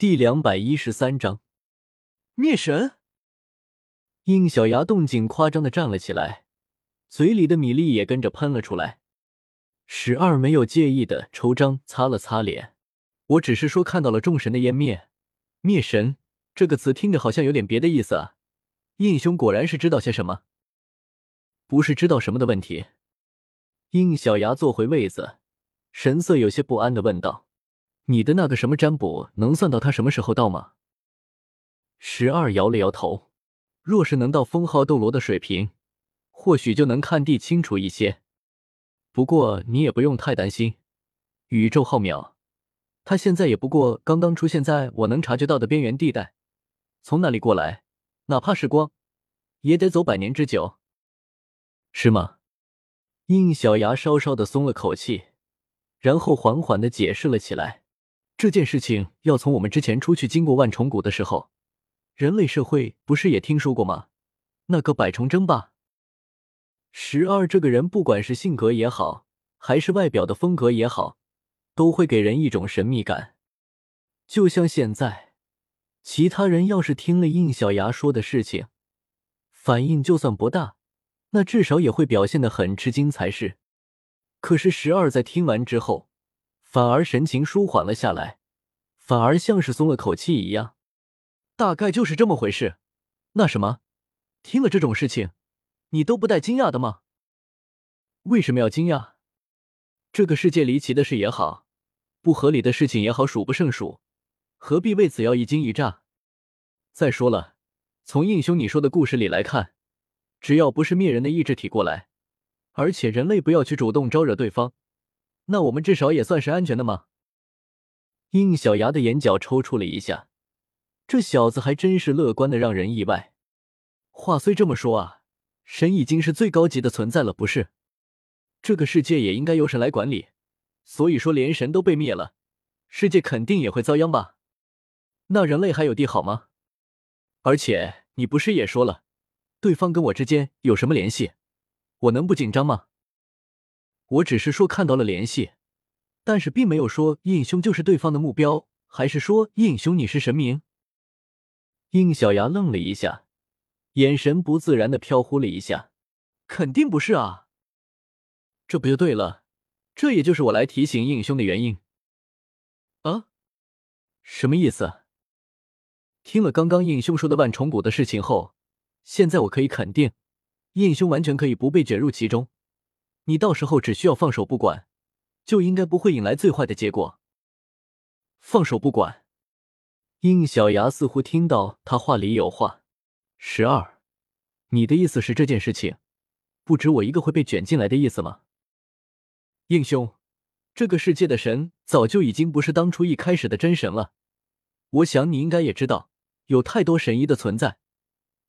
第两百一十三章灭神。应小牙动静夸张的站了起来，嘴里的米粒也跟着喷了出来。十二没有介意的抽张擦了擦脸，我只是说看到了众神的湮灭，灭神这个词听着好像有点别的意思啊。印兄果然是知道些什么，不是知道什么的问题。应小牙坐回位子，神色有些不安的问道：“你的那个什么占卜能算到他什么时候到吗？”十二摇了摇头：“若是能到封号斗罗的水平，或许就能看地清楚一些。不过你也不用太担心，宇宙浩渺，他现在也不过刚刚出现在我能察觉到的边缘地带，从那里过来，哪怕是光，也得走百年之久，是吗？”应小牙稍稍的松了口气，然后缓缓的解释了起来：“这件事情要从我们之前出去经过万重谷的时候，人类社会不是也听说过吗？那个百重争霸。十二这个人，不管是性格也好，还是外表的风格也好，都会给人一种神秘感。就像现在，其他人要是听了应小牙说的事情，反应就算不大。”那至少也会表现的很吃惊才是。可是十二在听完之后，反而神情舒缓了下来，反而像是松了口气一样。大概就是这么回事。那什么，听了这种事情，你都不带惊讶的吗？为什么要惊讶？这个世界离奇的事也好，不合理的事情也好，数不胜数，何必为此要一惊一乍？再说了，从应兄你说的故事里来看。只要不是灭人的意志体过来，而且人类不要去主动招惹对方，那我们至少也算是安全的吗？应小牙的眼角抽搐了一下，这小子还真是乐观的让人意外。话虽这么说啊，神已经是最高级的存在了，不是？这个世界也应该由神来管理，所以说连神都被灭了，世界肯定也会遭殃吧？那人类还有地好吗？而且你不是也说了？对方跟我之间有什么联系？我能不紧张吗？我只是说看到了联系，但是并没有说印兄就是对方的目标，还是说印兄你是神明？应小牙愣了一下，眼神不自然的飘忽了一下。肯定不是啊，这不就对了？这也就是我来提醒应兄的原因。啊？什么意思？听了刚刚应兄说的万重谷的事情后。现在我可以肯定，应兄完全可以不被卷入其中。你到时候只需要放手不管，就应该不会引来最坏的结果。放手不管，应小牙似乎听到他话里有话。十二，你的意思是这件事情不止我一个会被卷进来的意思吗？应兄，这个世界的神早就已经不是当初一开始的真神了。我想你应该也知道，有太多神医的存在。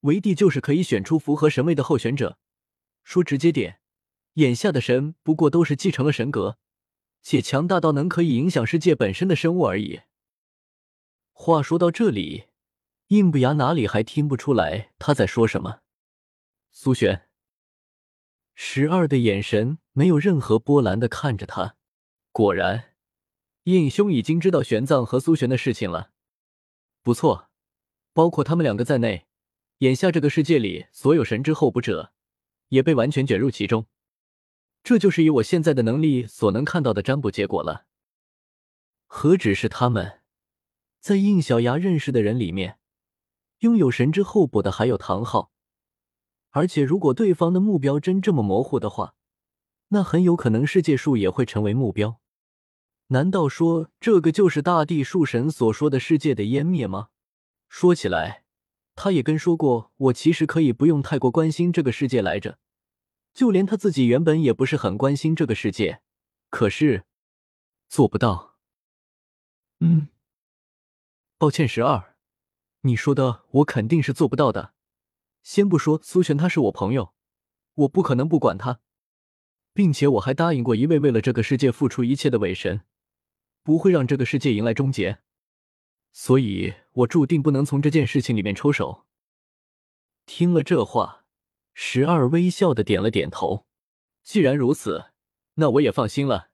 为帝就是可以选出符合神位的候选者。说直接点，眼下的神不过都是继承了神格，且强大到能可以影响世界本身的生物而已。话说到这里，印不牙哪里还听不出来他在说什么？苏璇，十二的眼神没有任何波澜的看着他。果然，印兄已经知道玄奘和苏璇的事情了。不错，包括他们两个在内。眼下这个世界里，所有神之候补者也被完全卷入其中，这就是以我现在的能力所能看到的占卜结果了。何止是他们，在应小牙认识的人里面，拥有神之候补的还有唐昊。而且，如果对方的目标真这么模糊的话，那很有可能世界树也会成为目标。难道说这个就是大地树神所说的世界的湮灭吗？说起来。他也跟说过，我其实可以不用太过关心这个世界来着。就连他自己原本也不是很关心这个世界，可是做不到。嗯，抱歉，十二，你说的我肯定是做不到的。先不说苏璇他是我朋友，我不可能不管他，并且我还答应过一位为了这个世界付出一切的伪神，不会让这个世界迎来终结。所以我注定不能从这件事情里面抽手。听了这话，十二微笑的点了点头。既然如此，那我也放心了。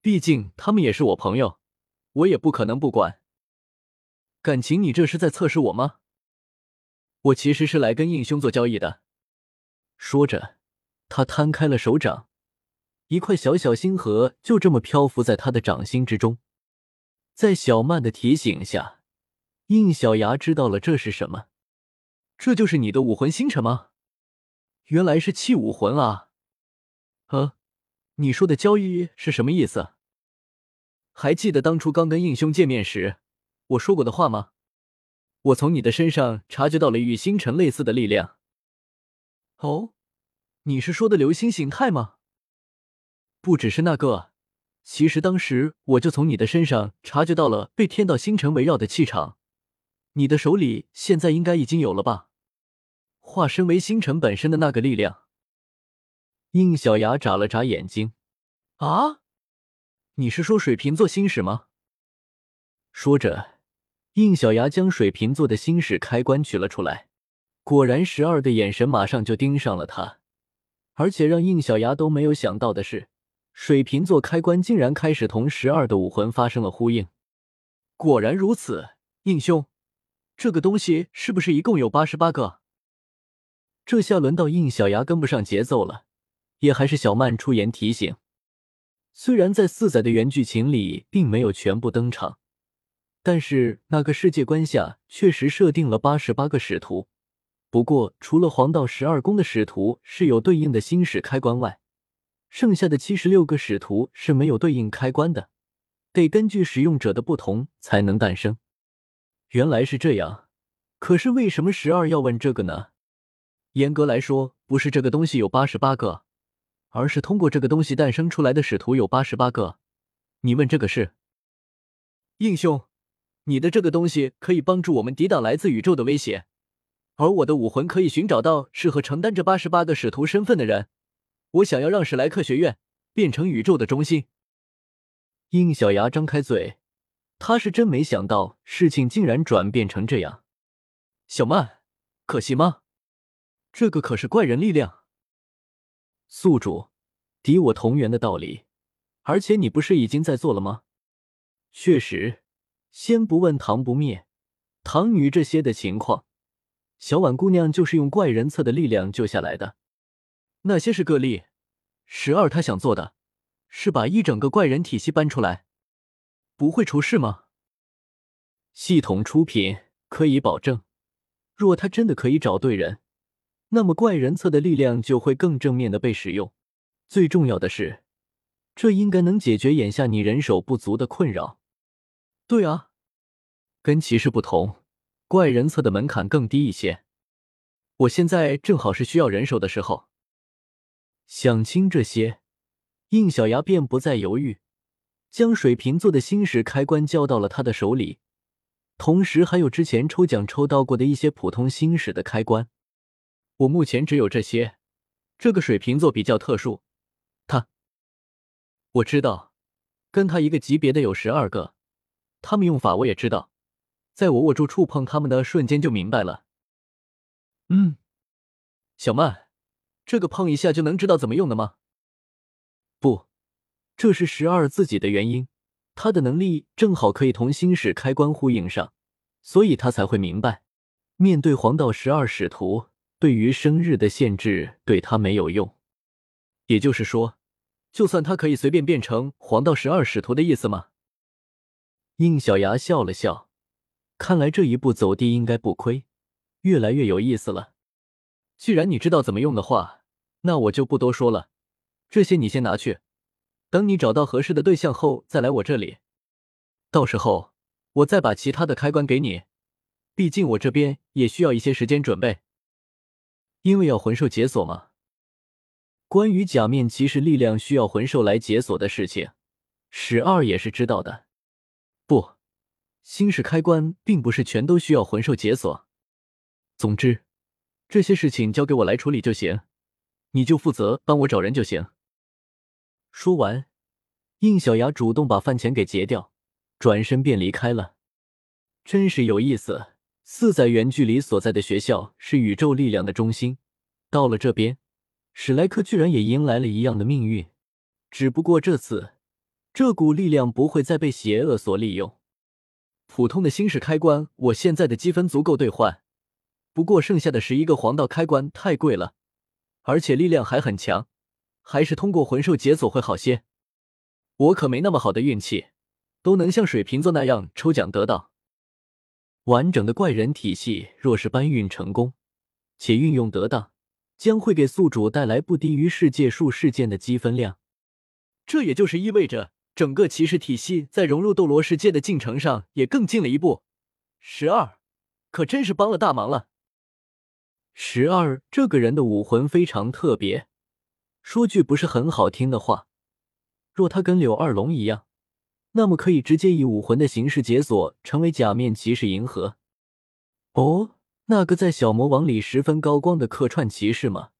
毕竟他们也是我朋友，我也不可能不管。感情你这是在测试我吗？我其实是来跟应兄做交易的。说着，他摊开了手掌，一块小小星河就这么漂浮在他的掌心之中。在小曼的提醒下，应小牙知道了这是什么。这就是你的武魂星辰吗？原来是器武魂啊！呃，你说的交易是什么意思？还记得当初刚跟应兄见面时我说过的话吗？我从你的身上察觉到了与星辰类似的力量。哦，你是说的流星形态吗？不只是那个，其实当时我就从你的身上察觉到了被天道星辰围绕的气场。你的手里现在应该已经有了吧？化身为星辰本身的那个力量。应小牙眨了眨眼睛，啊，你是说水瓶座星矢吗？说着，应小牙将水瓶座的星矢开关取了出来。果然，十二的眼神马上就盯上了他。而且让应小牙都没有想到的是，水瓶座开关竟然开始同十二的武魂发生了呼应。果然如此，应兄，这个东西是不是一共有八十八个？这下轮到应小牙跟不上节奏了，也还是小曼出言提醒。虽然在四载的原剧情里并没有全部登场，但是那个世界观下确实设定了八十八个使徒。不过，除了黄道十二宫的使徒是有对应的星矢开关外，剩下的七十六个使徒是没有对应开关的，得根据使用者的不同才能诞生。原来是这样，可是为什么十二要问这个呢？严格来说，不是这个东西有八十八个，而是通过这个东西诞生出来的使徒有八十八个。你问这个是？应兄，你的这个东西可以帮助我们抵挡来自宇宙的威胁，而我的武魂可以寻找到适合承担这八十八个使徒身份的人。我想要让史莱克学院变成宇宙的中心。应小牙张开嘴，他是真没想到事情竟然转变成这样。小曼，可惜吗？这个可是怪人力量，宿主，敌我同源的道理，而且你不是已经在做了吗？确实，先不问唐不灭、唐女这些的情况，小婉姑娘就是用怪人册的力量救下来的。那些是个例，十二他想做的是把一整个怪人体系搬出来，不会出事吗？系统出品可以保证，若他真的可以找对人。那么怪人册的力量就会更正面的被使用。最重要的是，这应该能解决眼下你人手不足的困扰。对啊，跟骑士不同，怪人册的门槛更低一些。我现在正好是需要人手的时候。想清这些，应小牙便不再犹豫，将水瓶座的星矢开关交到了他的手里，同时还有之前抽奖抽到过的一些普通星矢的开关。我目前只有这些，这个水瓶座比较特殊，他我知道，跟他一个级别的有十二个，他们用法我也知道，在我握住触碰他们的瞬间就明白了。嗯，小曼，这个碰一下就能知道怎么用的吗？不，这是十二自己的原因，他的能力正好可以同星矢开关呼应上，所以他才会明白，面对黄道十二使徒。对于生日的限制对他没有用，也就是说，就算他可以随便变成黄道十二使徒的意思吗？应小牙笑了笑，看来这一步走的应该不亏，越来越有意思了。既然你知道怎么用的话，那我就不多说了，这些你先拿去，等你找到合适的对象后再来我这里，到时候我再把其他的开关给你，毕竟我这边也需要一些时间准备。因为要魂兽解锁吗？关于假面骑士力量需要魂兽来解锁的事情，十二也是知道的。不，星矢开关并不是全都需要魂兽解锁。总之，这些事情交给我来处理就行，你就负责帮我找人就行。说完，应小牙主动把饭钱给结掉，转身便离开了。真是有意思。四载原距离所在的学校是宇宙力量的中心，到了这边，史莱克居然也迎来了一样的命运。只不过这次，这股力量不会再被邪恶所利用。普通的星矢开关，我现在的积分足够兑换。不过剩下的十一个黄道开关太贵了，而且力量还很强，还是通过魂兽解锁会好些。我可没那么好的运气，都能像水瓶座那样抽奖得到。完整的怪人体系，若是搬运成功，且运用得当，将会给宿主带来不低于世界树事件的积分量。这也就是意味着，整个骑士体系在融入斗罗世界的进程上也更近了一步。十二，可真是帮了大忙了。十二这个人的武魂非常特别，说句不是很好听的话，若他跟柳二龙一样。那么可以直接以武魂的形式解锁，成为假面骑士银河。哦，那个在小魔王里十分高光的客串骑士吗？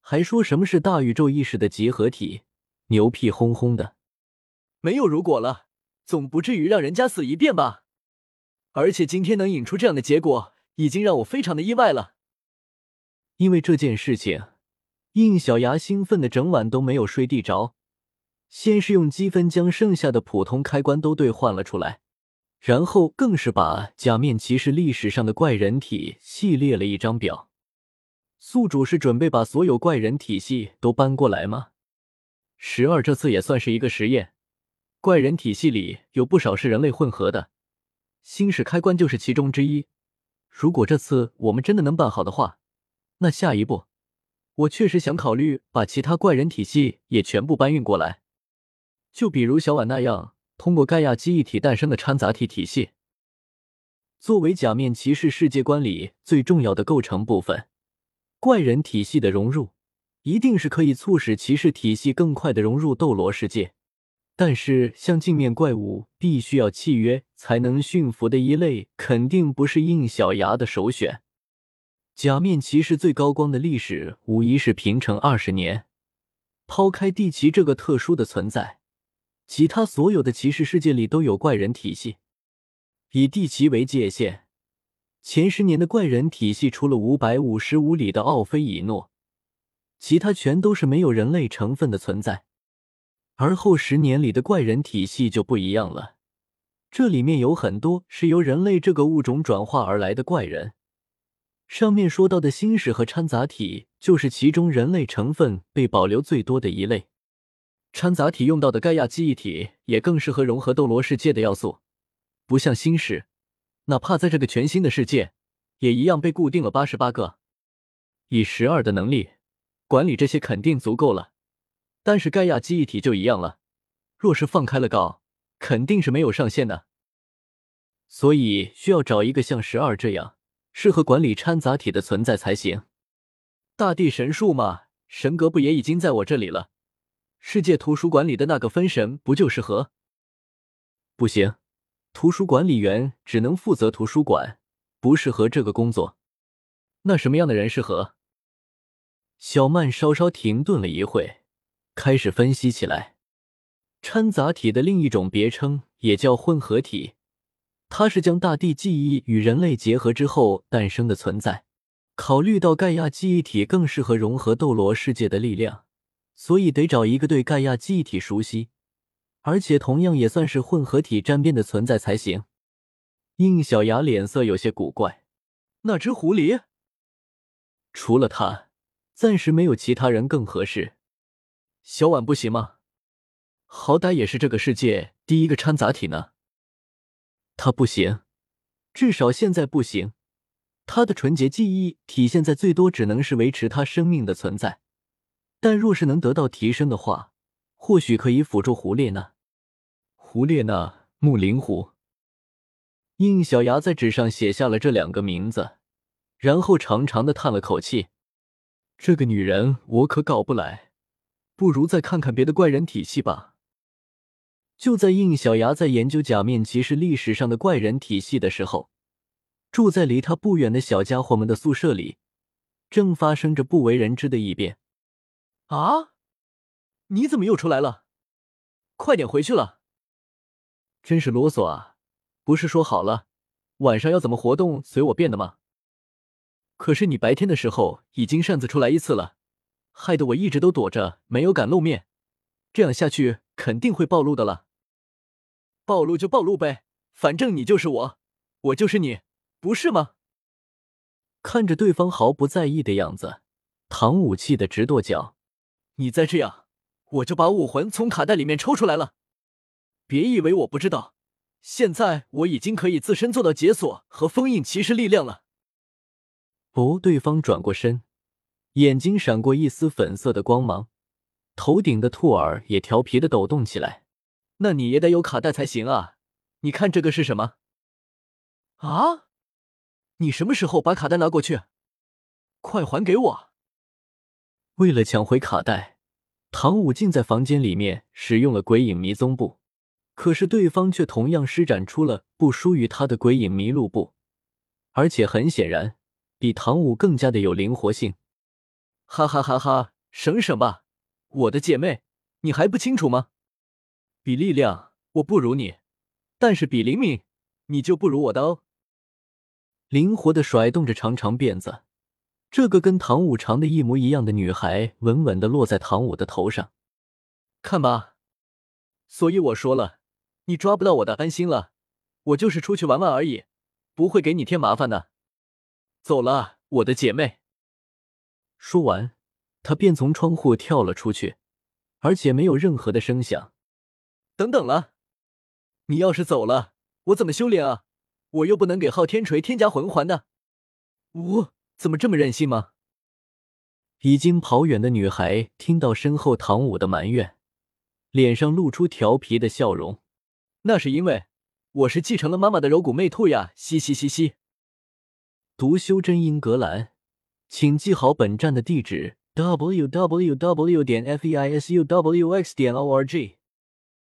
还说什么是大宇宙意识的集合体，牛屁哄哄的。没有如果了，总不至于让人家死一遍吧？而且今天能引出这样的结果，已经让我非常的意外了。因为这件事情，应小牙兴奋的整晚都没有睡地着。先是用积分将剩下的普通开关都兑换了出来，然后更是把假面骑士历史上的怪人体系列了一张表。宿主是准备把所有怪人体系都搬过来吗？十二这次也算是一个实验。怪人体系里有不少是人类混合的，星矢开关就是其中之一。如果这次我们真的能办好的话，那下一步，我确实想考虑把其他怪人体系也全部搬运过来。就比如小婉那样，通过盖亚记忆体诞生的掺杂体体系，作为假面骑士世界观里最重要的构成部分，怪人体系的融入，一定是可以促使骑士体系更快的融入斗罗世界。但是，像镜面怪物必须要契约才能驯服的一类，肯定不是应小牙的首选。假面骑士最高光的历史，无疑是平成二十年。抛开地奇这个特殊的存在。其他所有的骑士世界里都有怪人体系，以地奇为界限，前十年的怪人体系除了五百五十五里的奥菲以诺，其他全都是没有人类成分的存在。而后十年里的怪人体系就不一样了，这里面有很多是由人类这个物种转化而来的怪人。上面说到的星矢和掺杂体，就是其中人类成分被保留最多的一类。掺杂体用到的盖亚记忆体也更适合融合斗罗世界的要素，不像星矢，哪怕在这个全新的世界，也一样被固定了八十八个。以十二的能力管理这些肯定足够了，但是盖亚记忆体就一样了，若是放开了搞，肯定是没有上限的。所以需要找一个像十二这样适合管理掺杂体的存在才行。大地神树嘛，神格不也已经在我这里了？世界图书馆里的那个分神不就是和？不行，图书管理员只能负责图书馆，不适合这个工作。那什么样的人适合？小曼稍稍停顿了一会，开始分析起来。掺杂体的另一种别称也叫混合体，它是将大地记忆与人类结合之后诞生的存在。考虑到盖亚记忆体更适合融合斗罗世界的力量。所以得找一个对盖亚记忆体熟悉，而且同样也算是混合体沾边的存在才行。应小牙脸色有些古怪，那只狐狸？除了他，暂时没有其他人更合适。小婉不行吗？好歹也是这个世界第一个掺杂体呢。他不行，至少现在不行。他的纯洁记忆体现在最多只能是维持他生命的存在。但若是能得到提升的话，或许可以辅助胡列娜。胡列娜，木灵狐。应小牙在纸上写下了这两个名字，然后长长的叹了口气。这个女人我可搞不来，不如再看看别的怪人体系吧。就在应小牙在研究假面骑士历史上的怪人体系的时候，住在离他不远的小家伙们的宿舍里，正发生着不为人知的异变。啊！你怎么又出来了？快点回去了！真是啰嗦啊！不是说好了晚上要怎么活动随我便的吗？可是你白天的时候已经擅自出来一次了，害得我一直都躲着，没有敢露面。这样下去肯定会暴露的了。暴露就暴露呗，反正你就是我，我就是你，不是吗？看着对方毫不在意的样子，唐武气得直跺脚。你再这样，我就把武魂从卡带里面抽出来了。别以为我不知道，现在我已经可以自身做到解锁和封印骑士力量了。哦，对方转过身，眼睛闪过一丝粉色的光芒，头顶的兔耳也调皮的抖动起来。那你也得有卡带才行啊！你看这个是什么？啊！你什么时候把卡带拿过去？快还给我！为了抢回卡带，唐武竟在房间里面使用了鬼影迷踪步，可是对方却同样施展出了不输于他的鬼影迷路步，而且很显然比唐武更加的有灵活性。哈哈哈哈！省省吧，我的姐妹，你还不清楚吗？比力量我不如你，但是比灵敏你就不如我的哦。灵活的甩动着长长辫子。这个跟唐舞长得一模一样的女孩，稳稳的落在唐舞的头上。看吧，所以我说了，你抓不到我的，安心了。我就是出去玩玩而已，不会给你添麻烦的。走了，我的姐妹。说完，他便从窗户跳了出去，而且没有任何的声响。等等了，你要是走了，我怎么修炼啊？我又不能给昊天锤添加魂环的。我。怎么这么任性吗？已经跑远的女孩听到身后唐舞的埋怨，脸上露出调皮的笑容。那是因为我是继承了妈妈的柔骨媚兔呀！嘻嘻嘻嘻。读修真英格兰，请记好本站的地址：w w w. 点 f e i s u w x. 点 o r g。